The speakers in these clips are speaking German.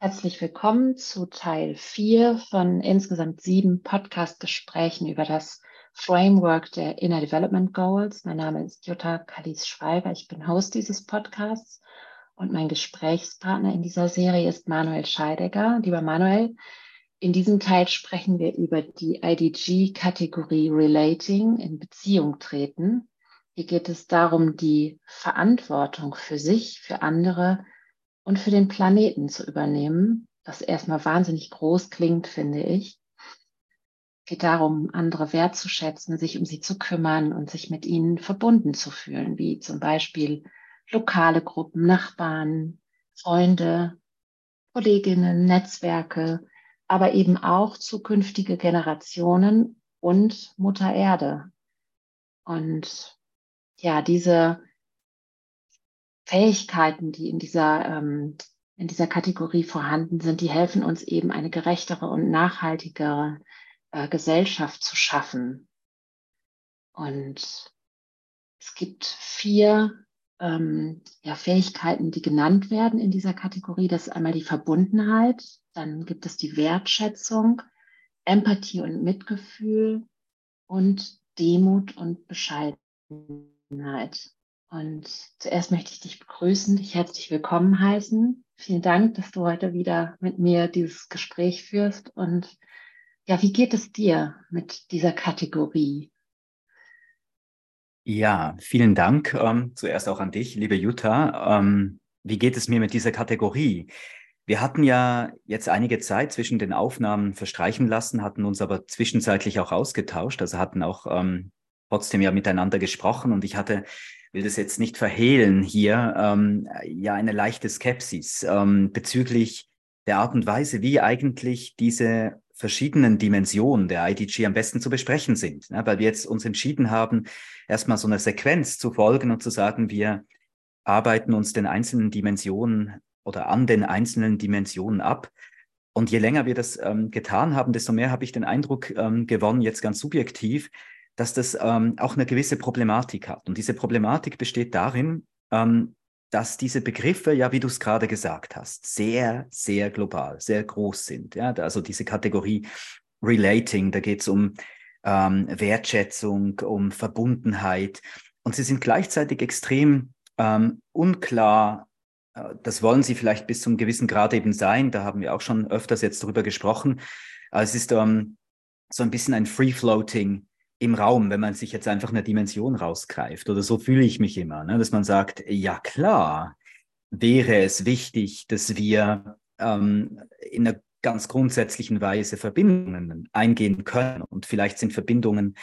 Herzlich willkommen zu Teil 4 von insgesamt sieben Podcast-Gesprächen über das Framework der Inner Development Goals. Mein Name ist Jutta Kalis-Schreiber. Ich bin Host dieses Podcasts und mein Gesprächspartner in dieser Serie ist Manuel Scheidegger. Lieber Manuel, in diesem Teil sprechen wir über die IDG-Kategorie Relating in Beziehung treten. Hier geht es darum, die Verantwortung für sich, für andere, und für den Planeten zu übernehmen, was erstmal wahnsinnig groß klingt, finde ich. Es geht darum, andere wertzuschätzen, sich um sie zu kümmern und sich mit ihnen verbunden zu fühlen, wie zum Beispiel lokale Gruppen, Nachbarn, Freunde, Kolleginnen, Netzwerke, aber eben auch zukünftige Generationen und Mutter Erde. Und ja, diese Fähigkeiten, die in dieser, ähm, in dieser Kategorie vorhanden sind, die helfen uns eben eine gerechtere und nachhaltigere äh, Gesellschaft zu schaffen. Und es gibt vier ähm, ja, Fähigkeiten, die genannt werden in dieser Kategorie. Das ist einmal die Verbundenheit, dann gibt es die Wertschätzung, Empathie und Mitgefühl und Demut und Bescheidenheit. Und zuerst möchte ich dich begrüßen, dich herzlich willkommen heißen. Vielen Dank, dass du heute wieder mit mir dieses Gespräch führst. Und ja, wie geht es dir mit dieser Kategorie? Ja, vielen Dank. Ähm, zuerst auch an dich, liebe Jutta. Ähm, wie geht es mir mit dieser Kategorie? Wir hatten ja jetzt einige Zeit zwischen den Aufnahmen verstreichen lassen, hatten uns aber zwischenzeitlich auch ausgetauscht, also hatten auch ähm, trotzdem ja miteinander gesprochen und ich hatte will das jetzt nicht verhehlen hier, ähm, ja eine leichte Skepsis ähm, bezüglich der Art und Weise, wie eigentlich diese verschiedenen Dimensionen der IDG am besten zu besprechen sind. Ne? Weil wir jetzt uns entschieden haben, erstmal so einer Sequenz zu folgen und zu sagen, wir arbeiten uns den einzelnen Dimensionen oder an den einzelnen Dimensionen ab. Und je länger wir das ähm, getan haben, desto mehr habe ich den Eindruck ähm, gewonnen, jetzt ganz subjektiv, dass das ähm, auch eine gewisse Problematik hat. Und diese Problematik besteht darin, ähm, dass diese Begriffe, ja, wie du es gerade gesagt hast, sehr, sehr global, sehr groß sind. Ja? Also diese Kategorie Relating, da geht es um ähm, Wertschätzung, um Verbundenheit. Und sie sind gleichzeitig extrem ähm, unklar. Äh, das wollen sie vielleicht bis zum gewissen Grad eben sein. Da haben wir auch schon öfters jetzt darüber gesprochen. Es ist ähm, so ein bisschen ein Free-Floating im Raum, wenn man sich jetzt einfach eine Dimension rausgreift. Oder so fühle ich mich immer, ne? dass man sagt, ja klar, wäre es wichtig, dass wir ähm, in einer ganz grundsätzlichen Weise Verbindungen eingehen können. Und vielleicht sind Verbindungen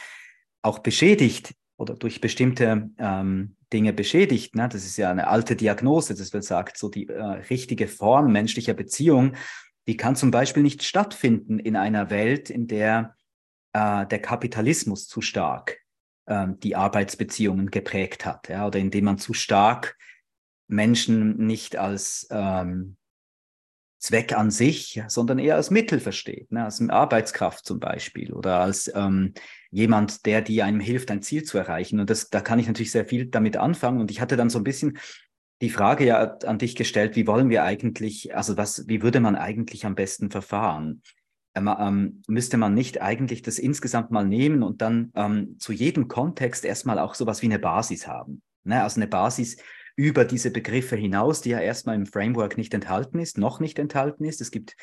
auch beschädigt oder durch bestimmte ähm, Dinge beschädigt. Ne? Das ist ja eine alte Diagnose, dass man sagt, so die äh, richtige Form menschlicher Beziehung, die kann zum Beispiel nicht stattfinden in einer Welt, in der äh, der Kapitalismus zu stark äh, die Arbeitsbeziehungen geprägt hat, ja, oder indem man zu stark Menschen nicht als ähm, Zweck an sich, sondern eher als Mittel versteht, ne, als Arbeitskraft zum Beispiel oder als ähm, jemand, der die einem hilft, ein Ziel zu erreichen. Und das, da kann ich natürlich sehr viel damit anfangen. Und ich hatte dann so ein bisschen die Frage ja an dich gestellt, wie wollen wir eigentlich, also was, wie würde man eigentlich am besten verfahren? Ähm, ähm, müsste man nicht eigentlich das insgesamt mal nehmen und dann ähm, zu jedem Kontext erstmal auch sowas wie eine Basis haben. Ne? Also eine Basis über diese Begriffe hinaus, die ja erstmal im Framework nicht enthalten ist, noch nicht enthalten ist. Es gibt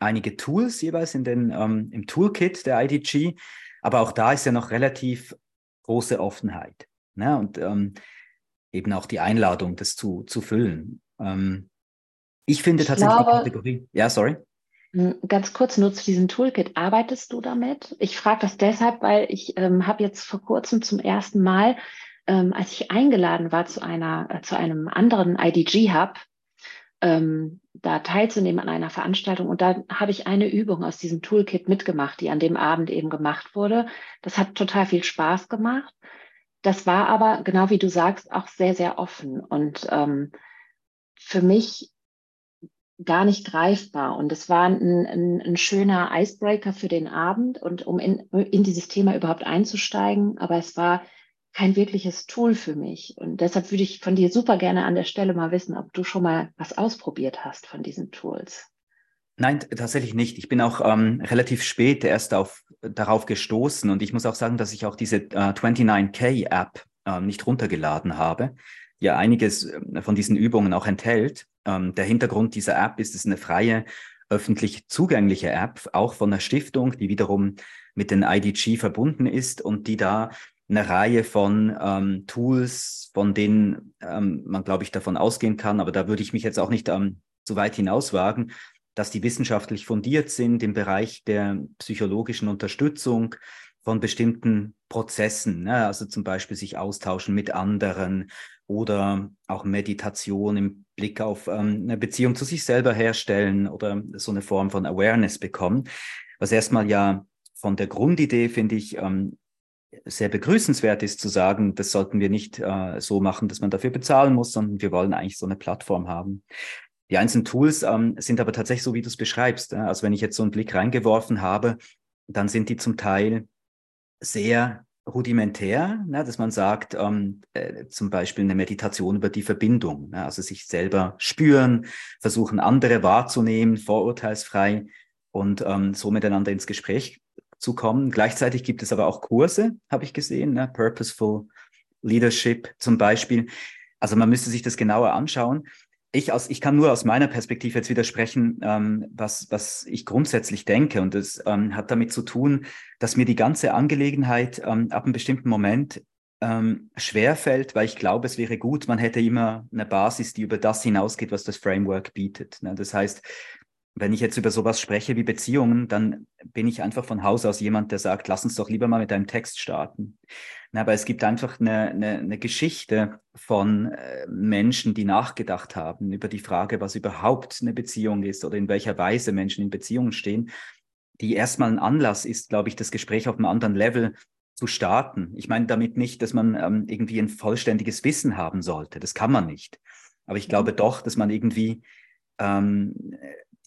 einige Tools jeweils in den, ähm, im Toolkit der IDG, aber auch da ist ja noch relativ große Offenheit. Ne? Und ähm, eben auch die Einladung, das zu, zu füllen. Ähm, ich finde ich tatsächlich glaube, die Kategorie. Ja, sorry. Hm, ganz kurz nur zu diesem Toolkit. Arbeitest du damit? Ich frage das deshalb, weil ich ähm, habe jetzt vor kurzem zum ersten Mal, ähm, als ich eingeladen war zu einer, äh, zu einem anderen IDG-Hub, ähm, da teilzunehmen an einer Veranstaltung. Und da habe ich eine Übung aus diesem Toolkit mitgemacht, die an dem Abend eben gemacht wurde. Das hat total viel Spaß gemacht. Das war aber, genau wie du sagst, auch sehr, sehr offen. Und ähm, für mich gar nicht greifbar. Und es war ein, ein, ein, schöner Icebreaker für den Abend und um in, in dieses Thema überhaupt einzusteigen. Aber es war kein wirkliches Tool für mich. Und deshalb würde ich von dir super gerne an der Stelle mal wissen, ob du schon mal was ausprobiert hast von diesen Tools. Nein, tatsächlich nicht. Ich bin auch ähm, relativ spät erst auf, darauf gestoßen und ich muss auch sagen, dass ich auch diese äh, 29K-App äh, nicht runtergeladen habe, ja einiges äh, von diesen Übungen auch enthält. Ähm, der Hintergrund dieser App ist, es ist eine freie, öffentlich zugängliche App, auch von einer Stiftung, die wiederum mit den IDG verbunden ist und die da eine Reihe von ähm, Tools, von denen ähm, man, glaube ich, davon ausgehen kann, aber da würde ich mich jetzt auch nicht ähm, zu weit hinauswagen, dass die wissenschaftlich fundiert sind im Bereich der psychologischen Unterstützung von bestimmten Prozessen, ne? also zum Beispiel sich austauschen mit anderen oder auch Meditation im Blick auf ähm, eine Beziehung zu sich selber herstellen oder so eine Form von Awareness bekommen, was erstmal ja von der Grundidee, finde ich, ähm, sehr begrüßenswert ist zu sagen, das sollten wir nicht äh, so machen, dass man dafür bezahlen muss, sondern wir wollen eigentlich so eine Plattform haben. Die einzelnen Tools ähm, sind aber tatsächlich so, wie du es beschreibst. Äh? Also wenn ich jetzt so einen Blick reingeworfen habe, dann sind die zum Teil sehr rudimentär, ne, dass man sagt, ähm, äh, zum Beispiel eine Meditation über die Verbindung, ne, also sich selber spüren, versuchen andere wahrzunehmen, vorurteilsfrei und ähm, so miteinander ins Gespräch zu kommen. Gleichzeitig gibt es aber auch Kurse, habe ich gesehen, ne, Purposeful Leadership zum Beispiel. Also man müsste sich das genauer anschauen ich, aus, ich kann nur aus meiner Perspektive jetzt widersprechen, ähm, was, was ich grundsätzlich denke. Und das ähm, hat damit zu tun, dass mir die ganze Angelegenheit ähm, ab einem bestimmten Moment ähm, schwerfällt, weil ich glaube, es wäre gut, man hätte immer eine Basis, die über das hinausgeht, was das Framework bietet. Ne? Das heißt, wenn ich jetzt über sowas spreche wie Beziehungen, dann bin ich einfach von Haus aus jemand, der sagt, lass uns doch lieber mal mit einem Text starten. aber es gibt einfach eine, eine, eine Geschichte von äh, Menschen, die nachgedacht haben über die Frage, was überhaupt eine Beziehung ist oder in welcher Weise Menschen in Beziehungen stehen, die erstmal ein Anlass ist, glaube ich, das Gespräch auf einem anderen Level zu starten. Ich meine damit nicht, dass man ähm, irgendwie ein vollständiges Wissen haben sollte. Das kann man nicht. Aber ich glaube mhm. doch, dass man irgendwie ähm,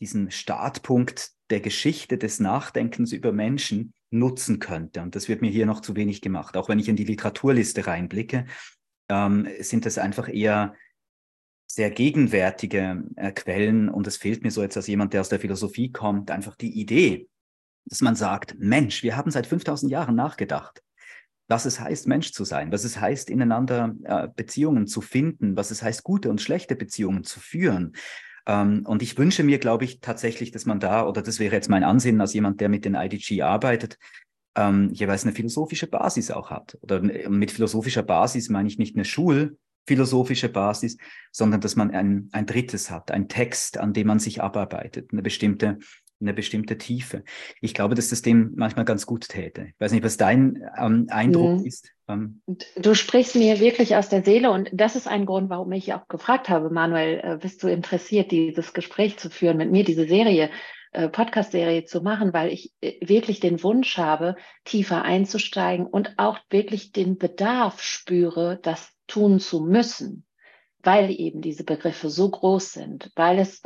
diesen Startpunkt der Geschichte des Nachdenkens über Menschen nutzen könnte. Und das wird mir hier noch zu wenig gemacht. Auch wenn ich in die Literaturliste reinblicke, ähm, sind das einfach eher sehr gegenwärtige äh, Quellen. Und es fehlt mir so jetzt als jemand, der aus der Philosophie kommt, einfach die Idee, dass man sagt, Mensch, wir haben seit 5000 Jahren nachgedacht was es heißt, Mensch zu sein, was es heißt, ineinander äh, Beziehungen zu finden, was es heißt, gute und schlechte Beziehungen zu führen, und ich wünsche mir, glaube ich, tatsächlich, dass man da, oder das wäre jetzt mein Ansinnen als jemand, der mit den IDG arbeitet, ähm, jeweils eine philosophische Basis auch hat. Oder mit philosophischer Basis meine ich nicht eine schulphilosophische Basis, sondern dass man ein, ein drittes hat, ein Text, an dem man sich abarbeitet, eine bestimmte eine bestimmte Tiefe. Ich glaube, dass das dem manchmal ganz gut täte. Ich weiß nicht, was dein ähm, Eindruck mhm. ist. Ähm. Du sprichst mir wirklich aus der Seele und das ist ein Grund, warum ich auch gefragt habe, Manuel, äh, bist du interessiert, dieses Gespräch zu führen mit mir, diese Serie, äh, Podcast-Serie zu machen, weil ich äh, wirklich den Wunsch habe, tiefer einzusteigen und auch wirklich den Bedarf spüre, das tun zu müssen, weil eben diese Begriffe so groß sind, weil es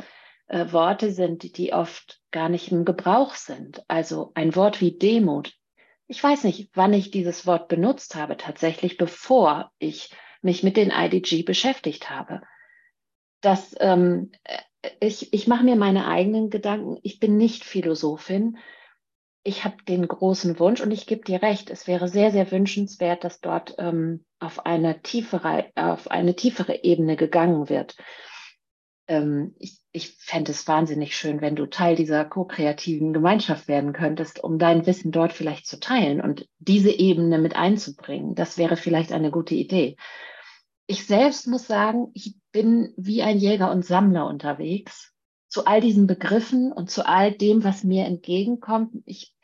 äh, Worte sind, die oft gar nicht im Gebrauch sind. Also ein Wort wie Demut. Ich weiß nicht, wann ich dieses Wort benutzt habe, tatsächlich bevor ich mich mit den IDG beschäftigt habe. Das, ähm, äh, ich, ich mache mir meine eigenen Gedanken. Ich bin nicht Philosophin. Ich habe den großen Wunsch und ich gebe dir recht, es wäre sehr, sehr wünschenswert, dass dort ähm, auf, eine tiefere, auf eine tiefere Ebene gegangen wird ähm, ich, ich fände es wahnsinnig schön, wenn du Teil dieser ko-kreativen Gemeinschaft werden könntest, um dein Wissen dort vielleicht zu teilen und diese Ebene mit einzubringen. Das wäre vielleicht eine gute Idee. Ich selbst muss sagen, ich bin wie ein Jäger und Sammler unterwegs zu all diesen Begriffen und zu all dem, was mir entgegenkommt. Ich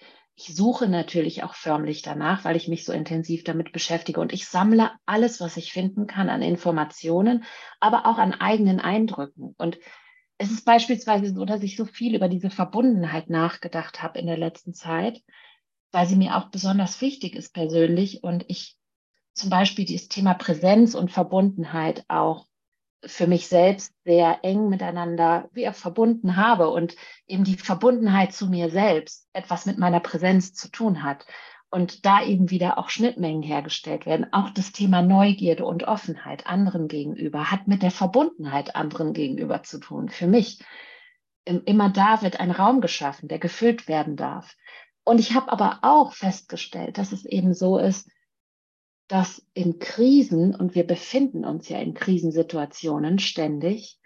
ich suche natürlich auch förmlich danach, weil ich mich so intensiv damit beschäftige und ich sammle alles, was ich finden kann an Informationen, aber auch an eigenen Eindrücken. Und es ist beispielsweise so, dass ich so viel über diese Verbundenheit nachgedacht habe in der letzten Zeit, weil sie mir auch besonders wichtig ist persönlich und ich zum Beispiel dieses Thema Präsenz und Verbundenheit auch für mich selbst sehr eng miteinander verbunden habe und eben die Verbundenheit zu mir selbst etwas mit meiner Präsenz zu tun hat und da eben wieder auch Schnittmengen hergestellt werden. Auch das Thema Neugierde und Offenheit anderen gegenüber hat mit der Verbundenheit anderen gegenüber zu tun, für mich. immer da wird ein Raum geschaffen, der gefüllt werden darf. Und ich habe aber auch festgestellt, dass es eben so ist, dass in Krisen, und wir befinden uns ja in Krisensituationen ständig,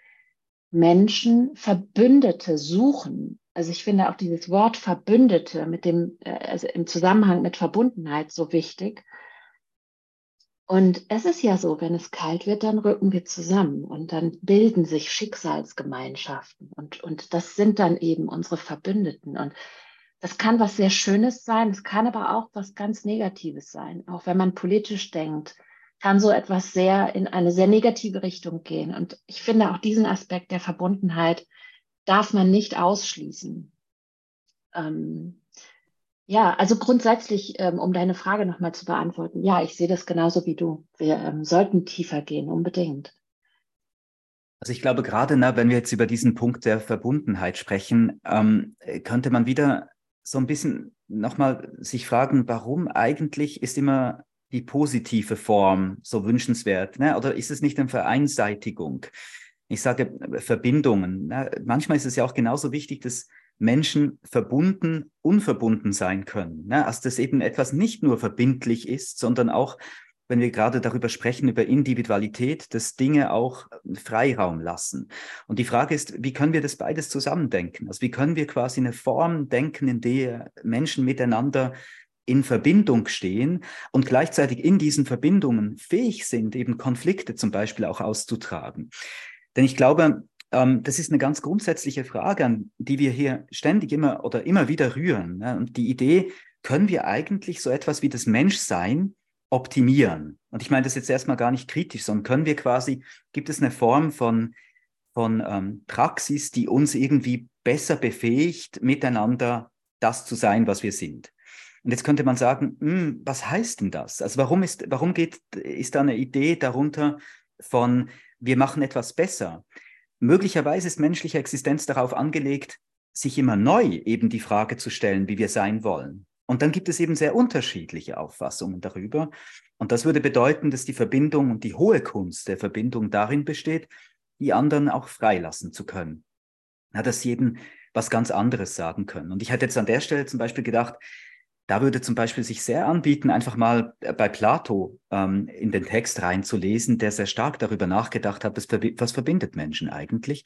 Menschen Verbündete suchen. Also ich finde auch dieses Wort Verbündete mit dem, äh, also im Zusammenhang mit Verbundenheit so wichtig. Und es ist ja so, wenn es kalt wird, dann rücken wir zusammen und dann bilden sich Schicksalsgemeinschaften und, und das sind dann eben unsere Verbündeten. Und das kann was sehr Schönes sein, es kann aber auch was ganz Negatives sein. Auch wenn man politisch denkt, kann so etwas sehr in eine sehr negative Richtung gehen. Und ich finde auch diesen Aspekt der Verbundenheit darf man nicht ausschließen. Ähm, ja, also grundsätzlich, ähm, um deine Frage nochmal zu beantworten, ja, ich sehe das genauso wie du. Wir ähm, sollten tiefer gehen, unbedingt. Also ich glaube, gerade na, wenn wir jetzt über diesen Punkt der Verbundenheit sprechen, ähm, könnte man wieder so ein bisschen nochmal sich fragen, warum eigentlich ist immer die positive Form so wünschenswert? Ne? Oder ist es nicht eine Vereinseitigung? Ich sage Verbindungen. Ne? Manchmal ist es ja auch genauso wichtig, dass Menschen verbunden, unverbunden sein können. Ne? Also dass eben etwas nicht nur verbindlich ist, sondern auch, wenn wir gerade darüber sprechen, über Individualität, dass Dinge auch Freiraum lassen. Und die Frage ist, wie können wir das beides zusammendenken? Also wie können wir quasi eine Form denken, in der Menschen miteinander in Verbindung stehen und gleichzeitig in diesen Verbindungen fähig sind, eben Konflikte zum Beispiel auch auszutragen. Denn ich glaube, ähm, das ist eine ganz grundsätzliche Frage, an die wir hier ständig immer oder immer wieder rühren. Ne? Und die Idee, können wir eigentlich so etwas wie das Menschsein optimieren? Und ich meine das jetzt erstmal gar nicht kritisch, sondern können wir quasi, gibt es eine Form von, von ähm, Praxis, die uns irgendwie besser befähigt, miteinander das zu sein, was wir sind? Und jetzt könnte man sagen, hm, was heißt denn das? Also warum ist, warum geht, ist da eine Idee darunter von, wir machen etwas besser? Möglicherweise ist menschliche Existenz darauf angelegt, sich immer neu eben die Frage zu stellen, wie wir sein wollen. Und dann gibt es eben sehr unterschiedliche Auffassungen darüber. Und das würde bedeuten, dass die Verbindung und die hohe Kunst der Verbindung darin besteht, die anderen auch freilassen zu können. Ja, dass sie eben was ganz anderes sagen können. Und ich hätte jetzt an der Stelle zum Beispiel gedacht, da würde zum Beispiel sich sehr anbieten, einfach mal äh, bei Plato ähm, in den Text reinzulesen, der sehr stark darüber nachgedacht hat, was, was verbindet Menschen eigentlich.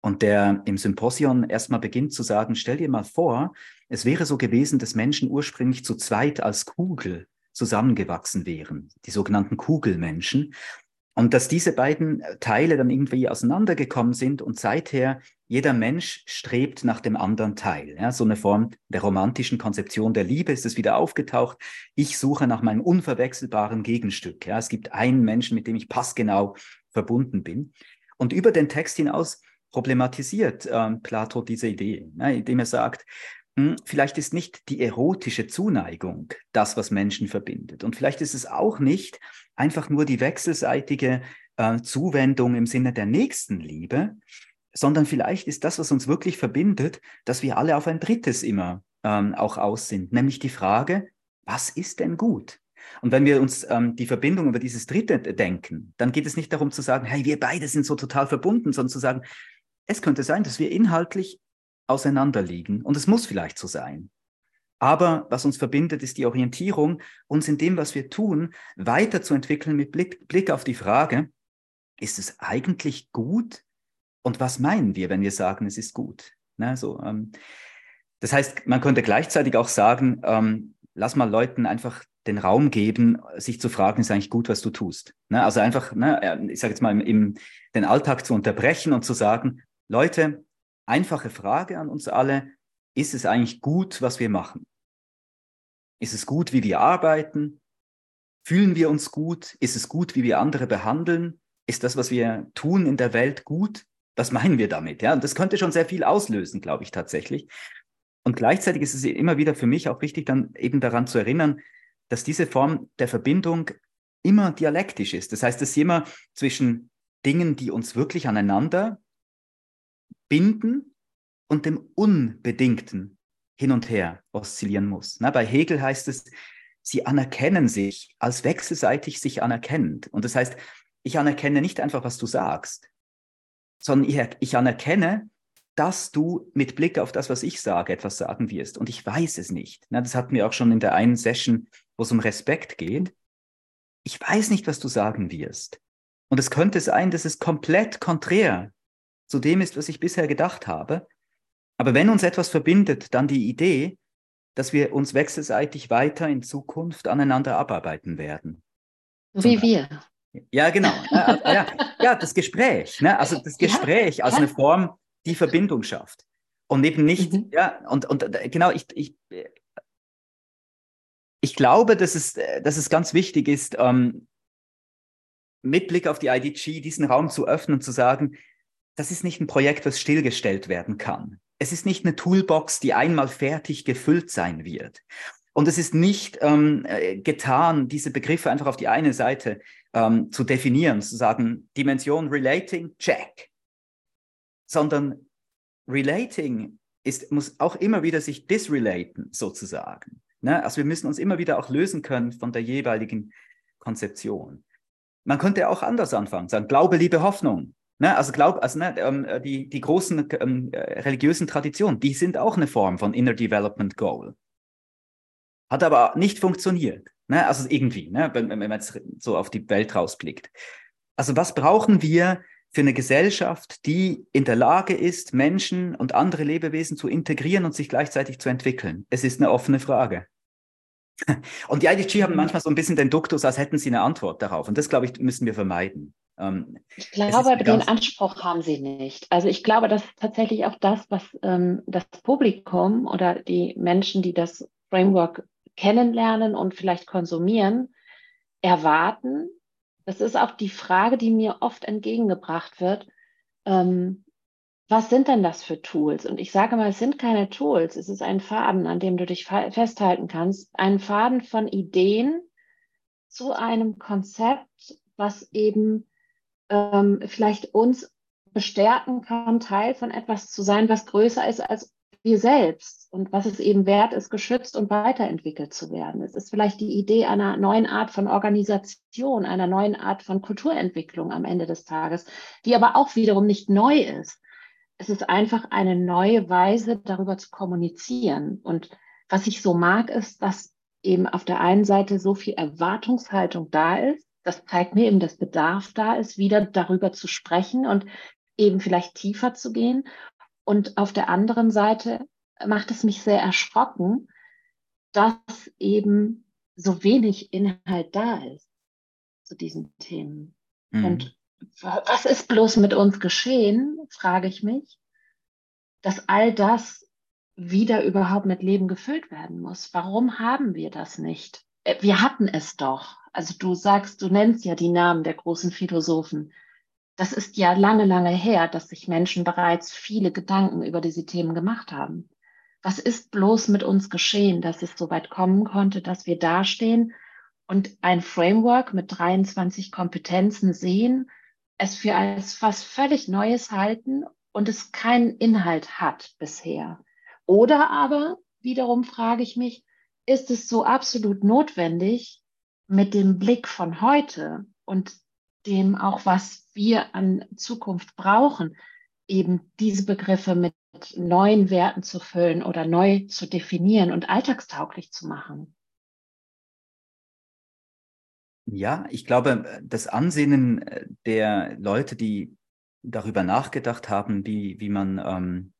Und der im Symposion erstmal beginnt zu sagen, stell dir mal vor, es wäre so gewesen, dass Menschen ursprünglich zu zweit als Kugel zusammengewachsen wären, die sogenannten Kugelmenschen. Und dass diese beiden Teile dann irgendwie auseinandergekommen sind und seither jeder Mensch strebt nach dem anderen Teil. Ja, so eine Form der romantischen Konzeption der Liebe ist es wieder aufgetaucht. Ich suche nach meinem unverwechselbaren Gegenstück. Ja, es gibt einen Menschen, mit dem ich passgenau verbunden bin. Und über den Text hinaus problematisiert ähm, Plato diese Idee, ja, indem er sagt, vielleicht ist nicht die erotische Zuneigung das, was Menschen verbindet. Und vielleicht ist es auch nicht einfach nur die wechselseitige äh, Zuwendung im Sinne der Nächstenliebe, sondern vielleicht ist das, was uns wirklich verbindet, dass wir alle auf ein drittes immer ähm, auch aus sind, nämlich die Frage, was ist denn gut? Und wenn wir uns ähm, die Verbindung über dieses Dritte denken, dann geht es nicht darum zu sagen, hey, wir beide sind so total verbunden, sondern zu sagen, es könnte sein, dass wir inhaltlich auseinanderliegen. Und es muss vielleicht so sein. Aber was uns verbindet, ist die Orientierung, uns in dem, was wir tun, weiterzuentwickeln mit Blick, Blick auf die Frage, ist es eigentlich gut? Und was meinen wir, wenn wir sagen, es ist gut? Ne, so, ähm, das heißt, man könnte gleichzeitig auch sagen, ähm, lass mal Leuten einfach den Raum geben, sich zu fragen, ist eigentlich gut, was du tust? Ne, also einfach, ne, äh, ich sage jetzt mal, im, im, den Alltag zu unterbrechen und zu sagen, Leute, einfache Frage an uns alle, ist es eigentlich gut, was wir machen? Ist es gut, wie wir arbeiten? Fühlen wir uns gut? Ist es gut, wie wir andere behandeln? Ist das, was wir tun in der Welt gut? Was meinen wir damit? Ja, und das könnte schon sehr viel auslösen, glaube ich tatsächlich. Und gleichzeitig ist es immer wieder für mich auch wichtig, dann eben daran zu erinnern, dass diese Form der Verbindung immer dialektisch ist. Das heißt, es ist immer zwischen Dingen, die uns wirklich aneinander binden und dem Unbedingten hin und her oszillieren muss. Na, bei Hegel heißt es, sie anerkennen sich als wechselseitig sich anerkennend. Und das heißt, ich anerkenne nicht einfach, was du sagst, sondern ich, ich anerkenne, dass du mit Blick auf das, was ich sage, etwas sagen wirst. Und ich weiß es nicht. das hatten wir auch schon in der einen Session, wo es um Respekt geht. Ich weiß nicht, was du sagen wirst. Und es könnte sein, dass es komplett konträr zu dem ist, was ich bisher gedacht habe. Aber wenn uns etwas verbindet, dann die Idee, dass wir uns wechselseitig weiter in Zukunft aneinander abarbeiten werden. Wie wir. Ja, genau. ja, ja, das Gespräch. Ne? Also das Gespräch ja, als eine Form, die Verbindung schafft. Und eben nicht, mhm. ja, und, und äh, genau, ich, ich, ich glaube, dass es, dass es ganz wichtig ist, ähm, mit Blick auf die IDG diesen Raum zu öffnen und zu sagen, das ist nicht ein Projekt, das stillgestellt werden kann. Es ist nicht eine Toolbox, die einmal fertig gefüllt sein wird. Und es ist nicht ähm, äh, getan, diese Begriffe einfach auf die eine Seite ähm, zu definieren, zu sagen, Dimension Relating, check. Sondern Relating ist, muss auch immer wieder sich disrelaten, sozusagen. Ne? Also wir müssen uns immer wieder auch lösen können von der jeweiligen Konzeption. Man könnte auch anders anfangen, sagen, Glaube, Liebe, Hoffnung. Ne? Also, glaub, also ne, ähm, die, die großen ähm, religiösen Traditionen, die sind auch eine Form von Inner Development Goal. Hat aber nicht funktioniert. Ne? Also irgendwie, ne? wenn, wenn man jetzt so auf die Welt rausblickt. Also was brauchen wir für eine Gesellschaft, die in der Lage ist, Menschen und andere Lebewesen zu integrieren und sich gleichzeitig zu entwickeln? Es ist eine offene Frage. Und die IDG haben manchmal so ein bisschen den Duktus, als hätten sie eine Antwort darauf. Und das, glaube ich, müssen wir vermeiden. Ähm, ich glaube, den Anspruch haben sie nicht. Also ich glaube, dass tatsächlich auch das, was ähm, das Publikum oder die Menschen, die das Framework kennenlernen und vielleicht konsumieren, erwarten. Das ist auch die Frage, die mir oft entgegengebracht wird. Ähm, was sind denn das für Tools? Und ich sage mal, es sind keine Tools. Es ist ein Faden, an dem du dich festhalten kannst. Ein Faden von Ideen zu einem Konzept, was eben ähm, vielleicht uns bestärken kann, Teil von etwas zu sein, was größer ist als wir selbst und was es eben wert ist, geschützt und weiterentwickelt zu werden. Es ist vielleicht die Idee einer neuen Art von Organisation, einer neuen Art von Kulturentwicklung am Ende des Tages, die aber auch wiederum nicht neu ist. Es ist einfach eine neue Weise, darüber zu kommunizieren. Und was ich so mag, ist, dass eben auf der einen Seite so viel Erwartungshaltung da ist. Das zeigt mir eben, dass Bedarf da ist, wieder darüber zu sprechen und eben vielleicht tiefer zu gehen. Und auf der anderen Seite macht es mich sehr erschrocken, dass eben so wenig Inhalt da ist zu diesen Themen. Mhm. Und was ist bloß mit uns geschehen, frage ich mich, dass all das wieder überhaupt mit Leben gefüllt werden muss. Warum haben wir das nicht? Äh, wir hatten es doch. Also du sagst, du nennst ja die Namen der großen Philosophen das ist ja lange, lange her, dass sich Menschen bereits viele Gedanken über diese Themen gemacht haben. Was ist bloß mit uns geschehen, dass es so weit kommen konnte, dass wir dastehen und ein Framework mit 23 Kompetenzen sehen, es für als was völlig Neues halten und es keinen Inhalt hat bisher? Oder aber, wiederum frage ich mich, ist es so absolut notwendig mit dem Blick von heute und dem auch, was wir an Zukunft brauchen, eben diese Begriffe mit neuen Werten zu füllen oder neu zu definieren und alltagstauglich zu machen. Ja, ich glaube, das Ansinnen der Leute, die darüber nachgedacht haben, wie, wie man ähm,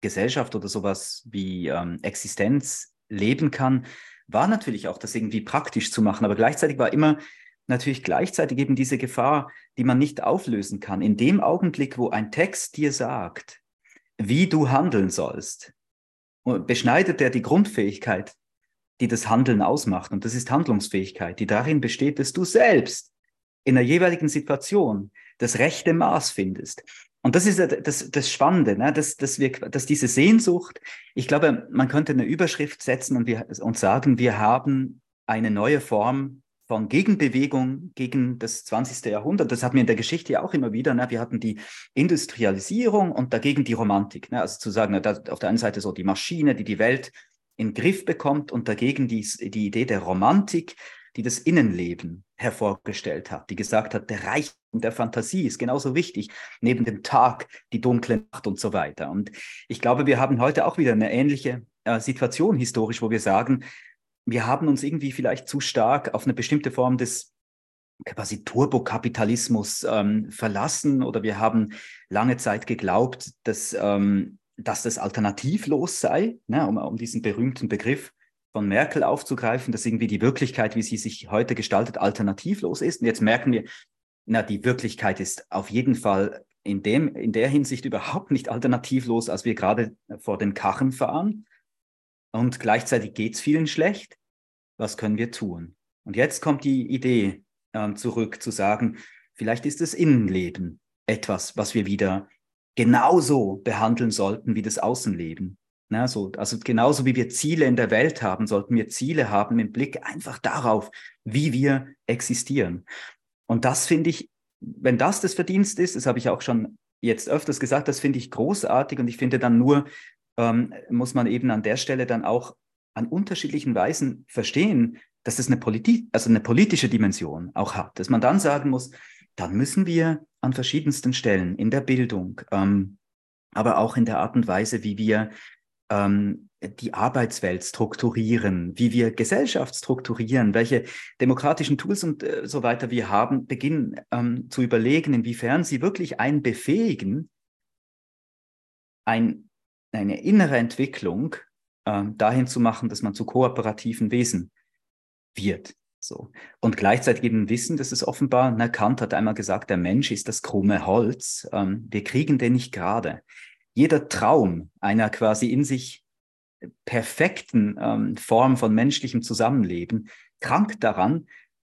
Gesellschaft oder sowas wie ähm, Existenz leben kann, war natürlich auch, das irgendwie praktisch zu machen. Aber gleichzeitig war immer natürlich gleichzeitig eben diese Gefahr, die man nicht auflösen kann. In dem Augenblick, wo ein Text dir sagt, wie du handeln sollst, beschneidet er die Grundfähigkeit, die das Handeln ausmacht. Und das ist Handlungsfähigkeit, die darin besteht, dass du selbst in der jeweiligen Situation das rechte Maß findest. Und das ist das, das Spannende, ne? dass, dass, wir, dass diese Sehnsucht, ich glaube, man könnte eine Überschrift setzen und, wir, und sagen, wir haben eine neue Form von Gegenbewegung gegen das 20. Jahrhundert. Das hatten wir in der Geschichte ja auch immer wieder. Ne? Wir hatten die Industrialisierung und dagegen die Romantik. Ne? Also zu sagen, auf der einen Seite so die Maschine, die die Welt in den Griff bekommt und dagegen die, die Idee der Romantik, die das Innenleben hervorgestellt hat, die gesagt hat, der Reichtum der Fantasie ist genauso wichtig, neben dem Tag, die dunkle Nacht und so weiter. Und ich glaube, wir haben heute auch wieder eine ähnliche äh, Situation historisch, wo wir sagen, wir haben uns irgendwie vielleicht zu stark auf eine bestimmte Form des quasi Turbokapitalismus ähm, verlassen oder wir haben lange Zeit geglaubt, dass, ähm, dass das alternativlos sei, ne, um, um diesen berühmten Begriff von Merkel aufzugreifen, dass irgendwie die Wirklichkeit, wie sie sich heute gestaltet, alternativlos ist. Und jetzt merken wir, na, die Wirklichkeit ist auf jeden Fall in, dem, in der Hinsicht überhaupt nicht alternativlos, als wir gerade vor den Kachen fahren. Und gleichzeitig geht es vielen schlecht. Was können wir tun? Und jetzt kommt die Idee äh, zurück, zu sagen, vielleicht ist das Innenleben etwas, was wir wieder genauso behandeln sollten wie das Außenleben. Na, so, also genauso wie wir Ziele in der Welt haben, sollten wir Ziele haben im Blick einfach darauf, wie wir existieren. Und das finde ich, wenn das das Verdienst ist, das habe ich auch schon jetzt öfters gesagt, das finde ich großartig und ich finde dann nur, ähm, muss man eben an der Stelle dann auch an unterschiedlichen Weisen verstehen, dass es eine, Politi also eine politische Dimension auch hat. Dass man dann sagen muss, dann müssen wir an verschiedensten Stellen in der Bildung, ähm, aber auch in der Art und Weise, wie wir ähm, die Arbeitswelt strukturieren, wie wir Gesellschaft strukturieren, welche demokratischen Tools und äh, so weiter wir haben, beginnen ähm, zu überlegen, inwiefern sie wirklich einen befähigen, ein, eine innere Entwicklung äh, dahin zu machen, dass man zu kooperativen Wesen wird. So. Und gleichzeitig eben wissen, dass es offenbar, na, Kant hat einmal gesagt, der Mensch ist das krumme Holz. Ähm, wir kriegen den nicht gerade jeder Traum einer quasi in sich perfekten ähm, Form von menschlichem Zusammenleben krankt daran,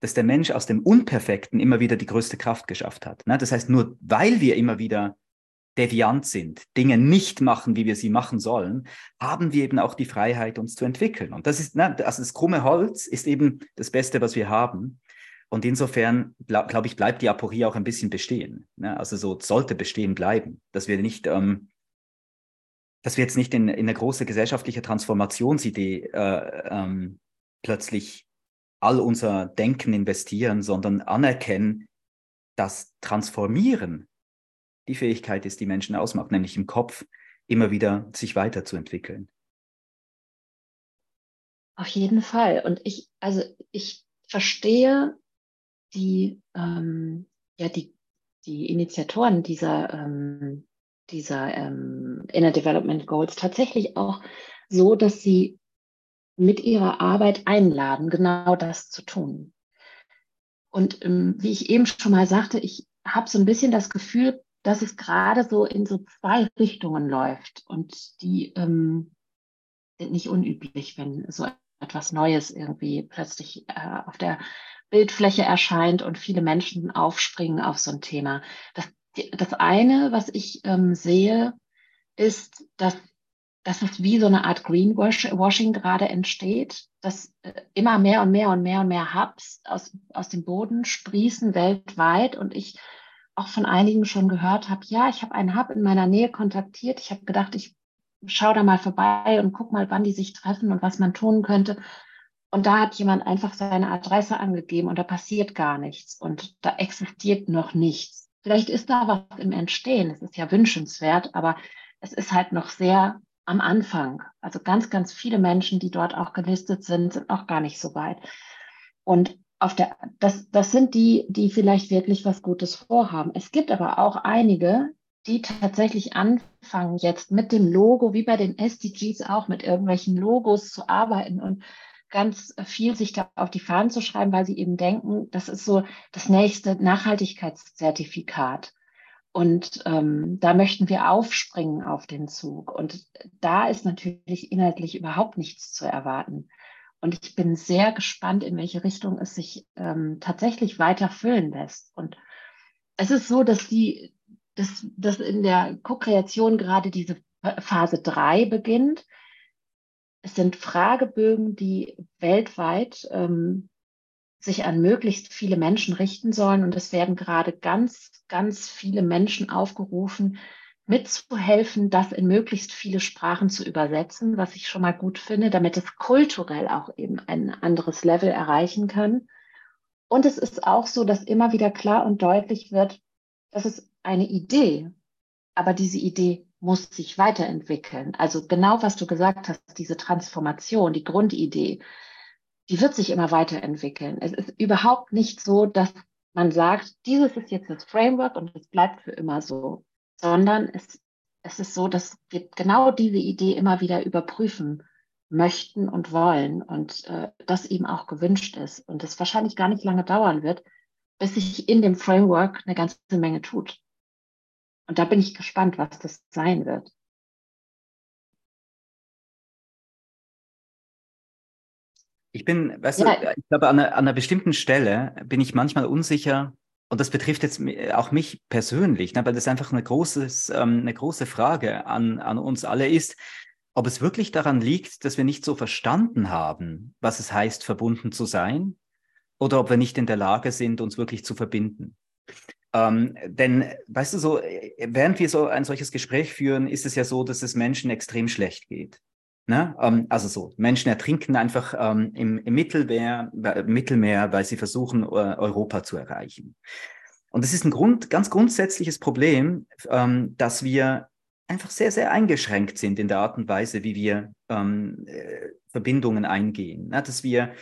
dass der Mensch aus dem Unperfekten immer wieder die größte Kraft geschafft hat. Ne? Das heißt, nur weil wir immer wieder deviant sind, Dinge nicht machen, wie wir sie machen sollen, haben wir eben auch die Freiheit, uns zu entwickeln. Und das ist, ne, also das krumme Holz ist eben das Beste, was wir haben. Und insofern, glaube glaub ich, bleibt die Aporie auch ein bisschen bestehen. Ne? Also so sollte bestehen bleiben, dass wir nicht ähm, dass wir jetzt nicht in, in eine große gesellschaftliche Transformationsidee äh, ähm, plötzlich all unser Denken investieren, sondern anerkennen, dass Transformieren die Fähigkeit ist, die Menschen ausmacht, nämlich im Kopf immer wieder sich weiterzuentwickeln. Auf jeden Fall. Und ich, also ich verstehe die, ähm, ja, die, die Initiatoren dieser ähm, dieser ähm, Inner Development Goals tatsächlich auch so, dass sie mit ihrer Arbeit einladen, genau das zu tun. Und ähm, wie ich eben schon mal sagte, ich habe so ein bisschen das Gefühl, dass es gerade so in so zwei Richtungen läuft. Und die ähm, sind nicht unüblich, wenn so etwas Neues irgendwie plötzlich äh, auf der Bildfläche erscheint und viele Menschen aufspringen auf so ein Thema. Das das eine, was ich ähm, sehe, ist, dass, dass es wie so eine Art Greenwashing gerade entsteht, dass äh, immer mehr und mehr und mehr und mehr Hubs aus, aus dem Boden sprießen weltweit und ich auch von einigen schon gehört habe, ja, ich habe einen Hub in meiner Nähe kontaktiert. Ich habe gedacht, ich schaue da mal vorbei und guck mal, wann die sich treffen und was man tun könnte. Und da hat jemand einfach seine Adresse angegeben und da passiert gar nichts und da existiert noch nichts. Vielleicht ist da was im Entstehen, es ist ja wünschenswert, aber es ist halt noch sehr am Anfang. Also ganz, ganz viele Menschen, die dort auch gelistet sind, sind noch gar nicht so weit. Und auf der, das, das sind die, die vielleicht wirklich was Gutes vorhaben. Es gibt aber auch einige, die tatsächlich anfangen, jetzt mit dem Logo, wie bei den SDGs auch, mit irgendwelchen Logos zu arbeiten und ganz viel sich da auf die Fahnen zu schreiben, weil sie eben denken, das ist so das nächste Nachhaltigkeitszertifikat. Und ähm, da möchten wir aufspringen auf den Zug. Und da ist natürlich inhaltlich überhaupt nichts zu erwarten. Und ich bin sehr gespannt, in welche Richtung es sich ähm, tatsächlich weiter füllen lässt. Und es ist so, dass die, dass, dass in der Co-Kreation gerade diese Phase 3 beginnt es sind Fragebögen, die weltweit ähm, sich an möglichst viele Menschen richten sollen. Und es werden gerade ganz, ganz viele Menschen aufgerufen, mitzuhelfen, das in möglichst viele Sprachen zu übersetzen, was ich schon mal gut finde, damit es kulturell auch eben ein anderes Level erreichen kann. Und es ist auch so, dass immer wieder klar und deutlich wird, dass es eine Idee, aber diese Idee muss sich weiterentwickeln. Also genau, was du gesagt hast, diese Transformation, die Grundidee, die wird sich immer weiterentwickeln. Es ist überhaupt nicht so, dass man sagt, dieses ist jetzt das Framework und es bleibt für immer so, sondern es, es ist so, dass wir genau diese Idee immer wieder überprüfen möchten und wollen und äh, das eben auch gewünscht ist und es wahrscheinlich gar nicht lange dauern wird, bis sich in dem Framework eine ganze Menge tut. Und da bin ich gespannt, was das sein wird. Ich bin, weißt ja. du, ich glaube, an einer, an einer bestimmten Stelle bin ich manchmal unsicher, und das betrifft jetzt auch mich persönlich, ne, weil das einfach eine, großes, ähm, eine große Frage an, an uns alle ist, ob es wirklich daran liegt, dass wir nicht so verstanden haben, was es heißt, verbunden zu sein, oder ob wir nicht in der Lage sind, uns wirklich zu verbinden. Ähm, denn, weißt du, so, während wir so ein solches Gespräch führen, ist es ja so, dass es Menschen extrem schlecht geht. Ne? Ähm, also so, Menschen ertrinken einfach ähm, im, im Mittelmeer, äh, Mittelmeer, weil sie versuchen, äh, Europa zu erreichen. Und es ist ein Grund, ganz grundsätzliches Problem, ähm, dass wir einfach sehr, sehr eingeschränkt sind in der Art und Weise, wie wir ähm, äh, Verbindungen eingehen. Ne? Dass wir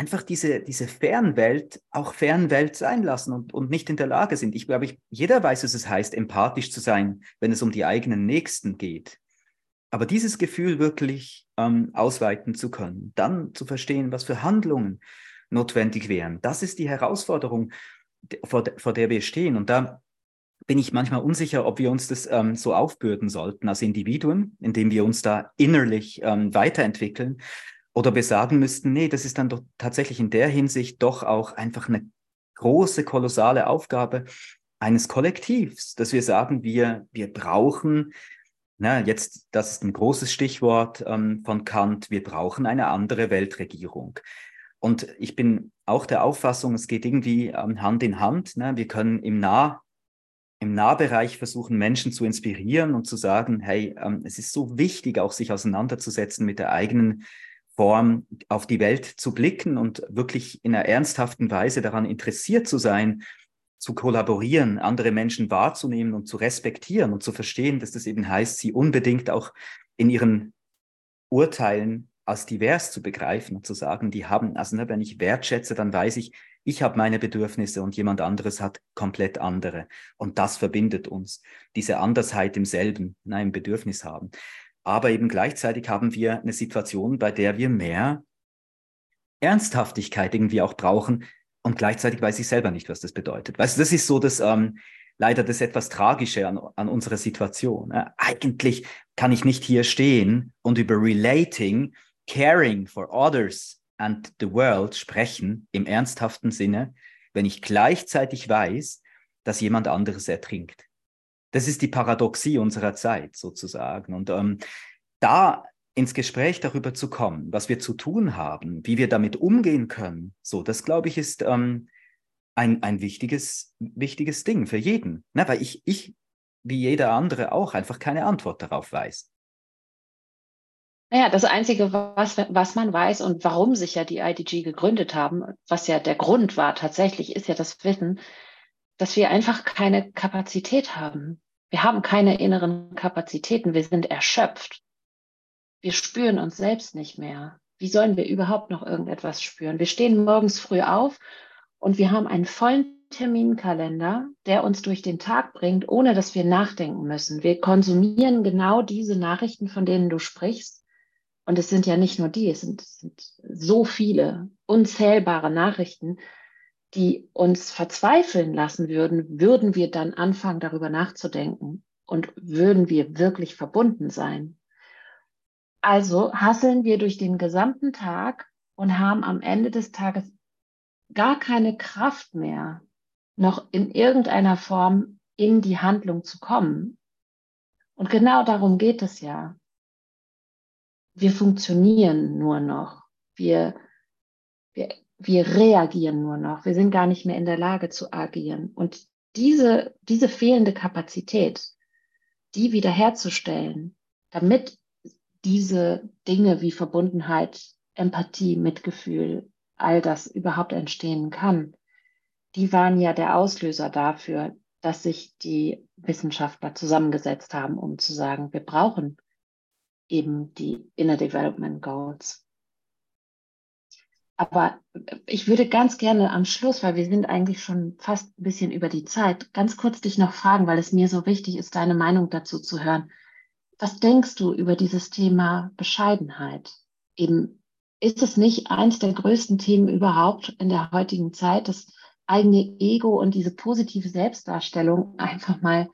einfach diese, diese Fernwelt auch Fernwelt sein lassen und, und nicht in der Lage sind. Ich glaube, ich, jeder weiß, was es heißt, empathisch zu sein, wenn es um die eigenen Nächsten geht. Aber dieses Gefühl wirklich ähm, ausweiten zu können, dann zu verstehen, was für Handlungen notwendig wären, das ist die Herausforderung, vor, de, vor der wir stehen. Und da bin ich manchmal unsicher, ob wir uns das ähm, so aufbürden sollten als Individuen, indem wir uns da innerlich ähm, weiterentwickeln. Oder wir sagen müssten, nee, das ist dann doch tatsächlich in der Hinsicht doch auch einfach eine große, kolossale Aufgabe eines Kollektivs, dass wir sagen, wir, wir brauchen na, jetzt, das ist ein großes Stichwort ähm, von Kant. Wir brauchen eine andere Weltregierung. Und ich bin auch der Auffassung, es geht irgendwie ähm, Hand in Hand. Ne? Wir können im, nah, im Nahbereich versuchen, Menschen zu inspirieren und zu sagen, hey, ähm, es ist so wichtig, auch sich auseinanderzusetzen mit der eigenen Form auf die Welt zu blicken und wirklich in einer ernsthaften Weise daran interessiert zu sein, zu kollaborieren, andere Menschen wahrzunehmen und zu respektieren und zu verstehen, dass das eben heißt, sie unbedingt auch in ihren Urteilen als divers zu begreifen und zu sagen, die haben, also ne, wenn ich wertschätze, dann weiß ich, ich habe meine Bedürfnisse und jemand anderes hat komplett andere. Und das verbindet uns, diese Andersheit im selben, nein, im Bedürfnis haben. Aber eben gleichzeitig haben wir eine Situation, bei der wir mehr Ernsthaftigkeit irgendwie auch brauchen, und gleichzeitig weiß ich selber nicht, was das bedeutet. Weißt du, das ist so das ähm, leider das etwas Tragische an, an unserer Situation. Äh, eigentlich kann ich nicht hier stehen und über Relating, Caring for Others and the World sprechen im ernsthaften Sinne, wenn ich gleichzeitig weiß, dass jemand anderes ertrinkt. Das ist die Paradoxie unserer Zeit sozusagen. Und ähm, da ins Gespräch darüber zu kommen, was wir zu tun haben, wie wir damit umgehen können, so, das glaube ich ist ähm, ein, ein wichtiges, wichtiges Ding für jeden. Ne? Weil ich, ich, wie jeder andere auch, einfach keine Antwort darauf weiß. Naja, das Einzige, was, was man weiß und warum sich ja die IDG gegründet haben, was ja der Grund war tatsächlich, ist ja das Wissen, dass wir einfach keine Kapazität haben. Wir haben keine inneren Kapazitäten, wir sind erschöpft wir spüren uns selbst nicht mehr. Wie sollen wir überhaupt noch irgendetwas spüren? Wir stehen morgens früh auf und wir haben einen vollen Terminkalender, der uns durch den Tag bringt, ohne dass wir nachdenken müssen. Wir konsumieren genau diese Nachrichten, von denen du sprichst. Und es sind ja nicht nur die, es sind, es sind so viele, unzählbare Nachrichten, die uns verzweifeln lassen würden, würden wir dann anfangen, darüber nachzudenken und würden wir wirklich verbunden sein. Also hasseln wir durch den gesamten Tag und haben am Ende des Tages gar keine Kraft mehr, noch in irgendeiner Form in die Handlung zu kommen. Und genau darum geht es ja. Wir funktionieren nur noch. Wir, wir, wir reagieren nur noch. Wir sind gar nicht mehr in der Lage zu agieren. Und diese, diese fehlende Kapazität, die wiederherzustellen, damit diese Dinge wie Verbundenheit, Empathie, Mitgefühl, all das überhaupt entstehen kann, die waren ja der Auslöser dafür, dass sich die Wissenschaftler zusammengesetzt haben, um zu sagen, wir brauchen eben die Inner Development Goals. Aber ich würde ganz gerne am Schluss, weil wir sind eigentlich schon fast ein bisschen über die Zeit, ganz kurz dich noch fragen, weil es mir so wichtig ist, deine Meinung dazu zu hören. Was denkst du über dieses Thema Bescheidenheit? Eben, ist es nicht eins der größten Themen überhaupt in der heutigen Zeit, das eigene Ego und diese positive Selbstdarstellung einfach mal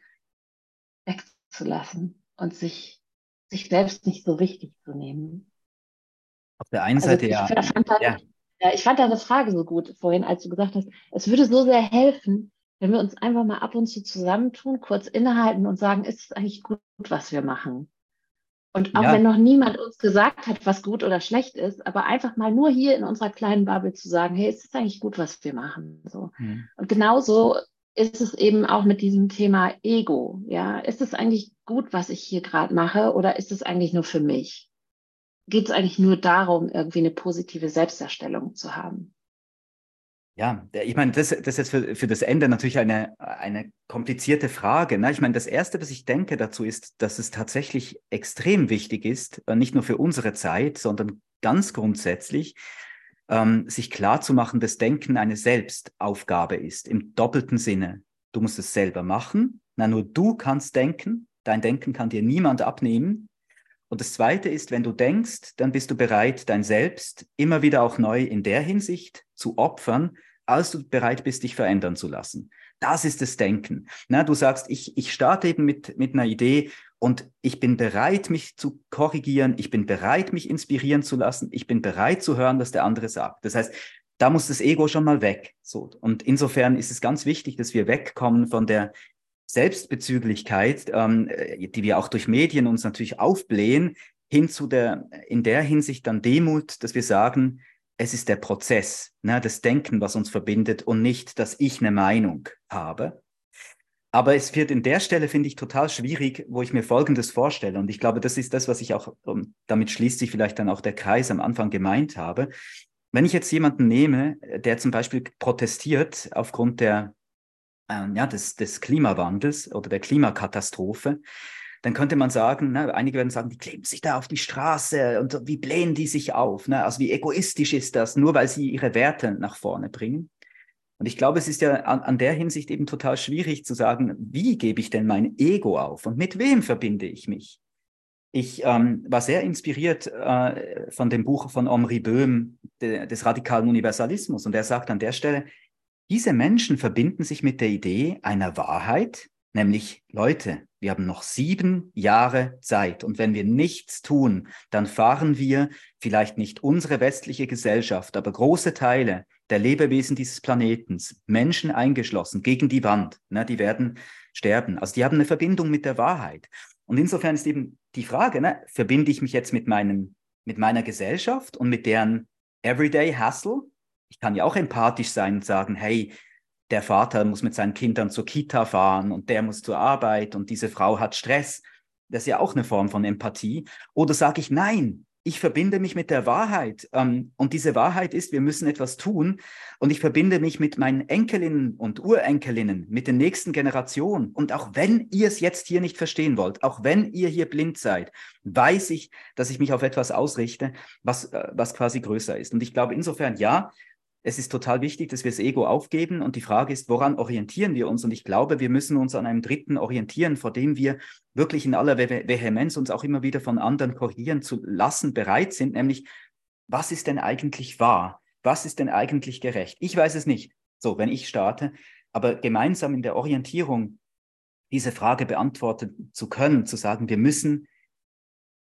wegzulassen und sich, sich selbst nicht so wichtig zu nehmen? Auf der einen also Seite ja. Fand ja. Ja. Ich fand deine Frage so gut vorhin, als du gesagt hast, es würde so sehr helfen, wenn wir uns einfach mal ab und zu zusammentun, kurz innehalten und sagen, ist es eigentlich gut, was wir machen? Und auch ja. wenn noch niemand uns gesagt hat, was gut oder schlecht ist, aber einfach mal nur hier in unserer kleinen Bubble zu sagen, hey, ist es eigentlich gut, was wir machen? So. Mhm. Und genauso ist es eben auch mit diesem Thema Ego. Ja, ist es eigentlich gut, was ich hier gerade mache, oder ist es eigentlich nur für mich? Geht es eigentlich nur darum, irgendwie eine positive Selbstdarstellung zu haben? Ja, ich meine, das, das ist jetzt für, für das Ende natürlich eine, eine komplizierte Frage. Ne? Ich meine, das Erste, was ich denke dazu ist, dass es tatsächlich extrem wichtig ist, äh, nicht nur für unsere Zeit, sondern ganz grundsätzlich, ähm, sich klarzumachen, dass Denken eine Selbstaufgabe ist, im doppelten Sinne. Du musst es selber machen. Na, nur du kannst denken. Dein Denken kann dir niemand abnehmen. Und das Zweite ist, wenn du denkst, dann bist du bereit, dein Selbst immer wieder auch neu in der Hinsicht zu opfern, als du bereit bist, dich verändern zu lassen. Das ist das Denken. Na, du sagst, ich, ich starte eben mit, mit einer Idee und ich bin bereit, mich zu korrigieren. Ich bin bereit, mich inspirieren zu lassen. Ich bin bereit zu hören, was der andere sagt. Das heißt, da muss das Ego schon mal weg. So. Und insofern ist es ganz wichtig, dass wir wegkommen von der Selbstbezüglichkeit, ähm, äh, die wir auch durch Medien uns natürlich aufblähen, hin zu der, in der Hinsicht dann Demut, dass wir sagen, es ist der Prozess, ne, das Denken, was uns verbindet und nicht, dass ich eine Meinung habe. Aber es wird in der Stelle, finde ich, total schwierig, wo ich mir Folgendes vorstelle. Und ich glaube, das ist das, was ich auch, damit schließt sich vielleicht dann auch der Kreis am Anfang gemeint habe. Wenn ich jetzt jemanden nehme, der zum Beispiel protestiert aufgrund der äh, ja, des, des Klimawandels oder der Klimakatastrophe, dann könnte man sagen, ne, einige werden sagen, die kleben sich da auf die Straße und wie blähen die sich auf? Ne? Also wie egoistisch ist das, nur weil sie ihre Werte nach vorne bringen? Und ich glaube, es ist ja an, an der Hinsicht eben total schwierig zu sagen, wie gebe ich denn mein Ego auf und mit wem verbinde ich mich? Ich ähm, war sehr inspiriert äh, von dem Buch von Omri Böhm, de, des radikalen Universalismus. Und er sagt an der Stelle, diese Menschen verbinden sich mit der Idee einer Wahrheit, nämlich Leute, wir haben noch sieben Jahre Zeit und wenn wir nichts tun, dann fahren wir vielleicht nicht unsere westliche Gesellschaft, aber große Teile der Lebewesen dieses Planetens, Menschen eingeschlossen, gegen die Wand. Ne, die werden sterben. Also die haben eine Verbindung mit der Wahrheit. Und insofern ist eben die Frage, ne, verbinde ich mich jetzt mit, meinem, mit meiner Gesellschaft und mit deren Everyday Hustle ich kann ja auch empathisch sein und sagen, hey, der Vater muss mit seinen Kindern zur Kita fahren und der muss zur Arbeit und diese Frau hat Stress. Das ist ja auch eine Form von Empathie. Oder sage ich, nein, ich verbinde mich mit der Wahrheit. Ähm, und diese Wahrheit ist, wir müssen etwas tun. Und ich verbinde mich mit meinen Enkelinnen und Urenkelinnen, mit den nächsten Generationen. Und auch wenn ihr es jetzt hier nicht verstehen wollt, auch wenn ihr hier blind seid, weiß ich, dass ich mich auf etwas ausrichte, was, äh, was quasi größer ist. Und ich glaube insofern, ja, es ist total wichtig, dass wir das Ego aufgeben. Und die Frage ist, woran orientieren wir uns? Und ich glaube, wir müssen uns an einem Dritten orientieren, vor dem wir wirklich in aller Vehemenz uns auch immer wieder von anderen korrigieren zu lassen bereit sind, nämlich, was ist denn eigentlich wahr? Was ist denn eigentlich gerecht? Ich weiß es nicht. So, wenn ich starte, aber gemeinsam in der Orientierung diese Frage beantworten zu können, zu sagen, wir müssen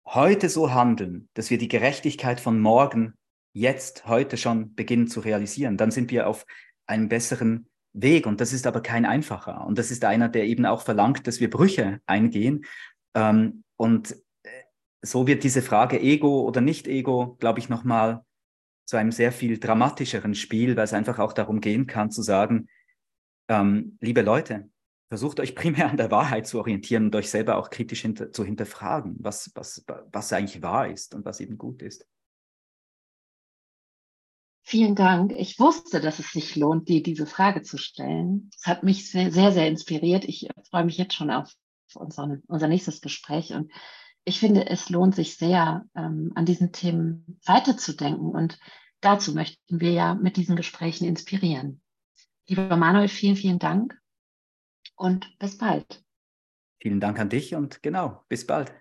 heute so handeln, dass wir die Gerechtigkeit von morgen jetzt, heute schon beginnen zu realisieren. Dann sind wir auf einem besseren Weg. Und das ist aber kein einfacher. Und das ist einer, der eben auch verlangt, dass wir Brüche eingehen. Ähm, und äh, so wird diese Frage Ego oder Nicht-Ego, glaube ich, nochmal zu einem sehr viel dramatischeren Spiel, weil es einfach auch darum gehen kann zu sagen, ähm, liebe Leute, Versucht euch primär an der Wahrheit zu orientieren und euch selber auch kritisch hinter, zu hinterfragen, was, was, was eigentlich wahr ist und was eben gut ist. Vielen Dank. Ich wusste, dass es sich lohnt, dir diese Frage zu stellen. Es hat mich sehr, sehr, inspiriert. Ich freue mich jetzt schon auf unseren, unser nächstes Gespräch. Und ich finde, es lohnt sich sehr, ähm, an diesen Themen weiterzudenken. Und dazu möchten wir ja mit diesen Gesprächen inspirieren. Lieber Manuel, vielen, vielen Dank und bis bald. Vielen Dank an dich und genau, bis bald.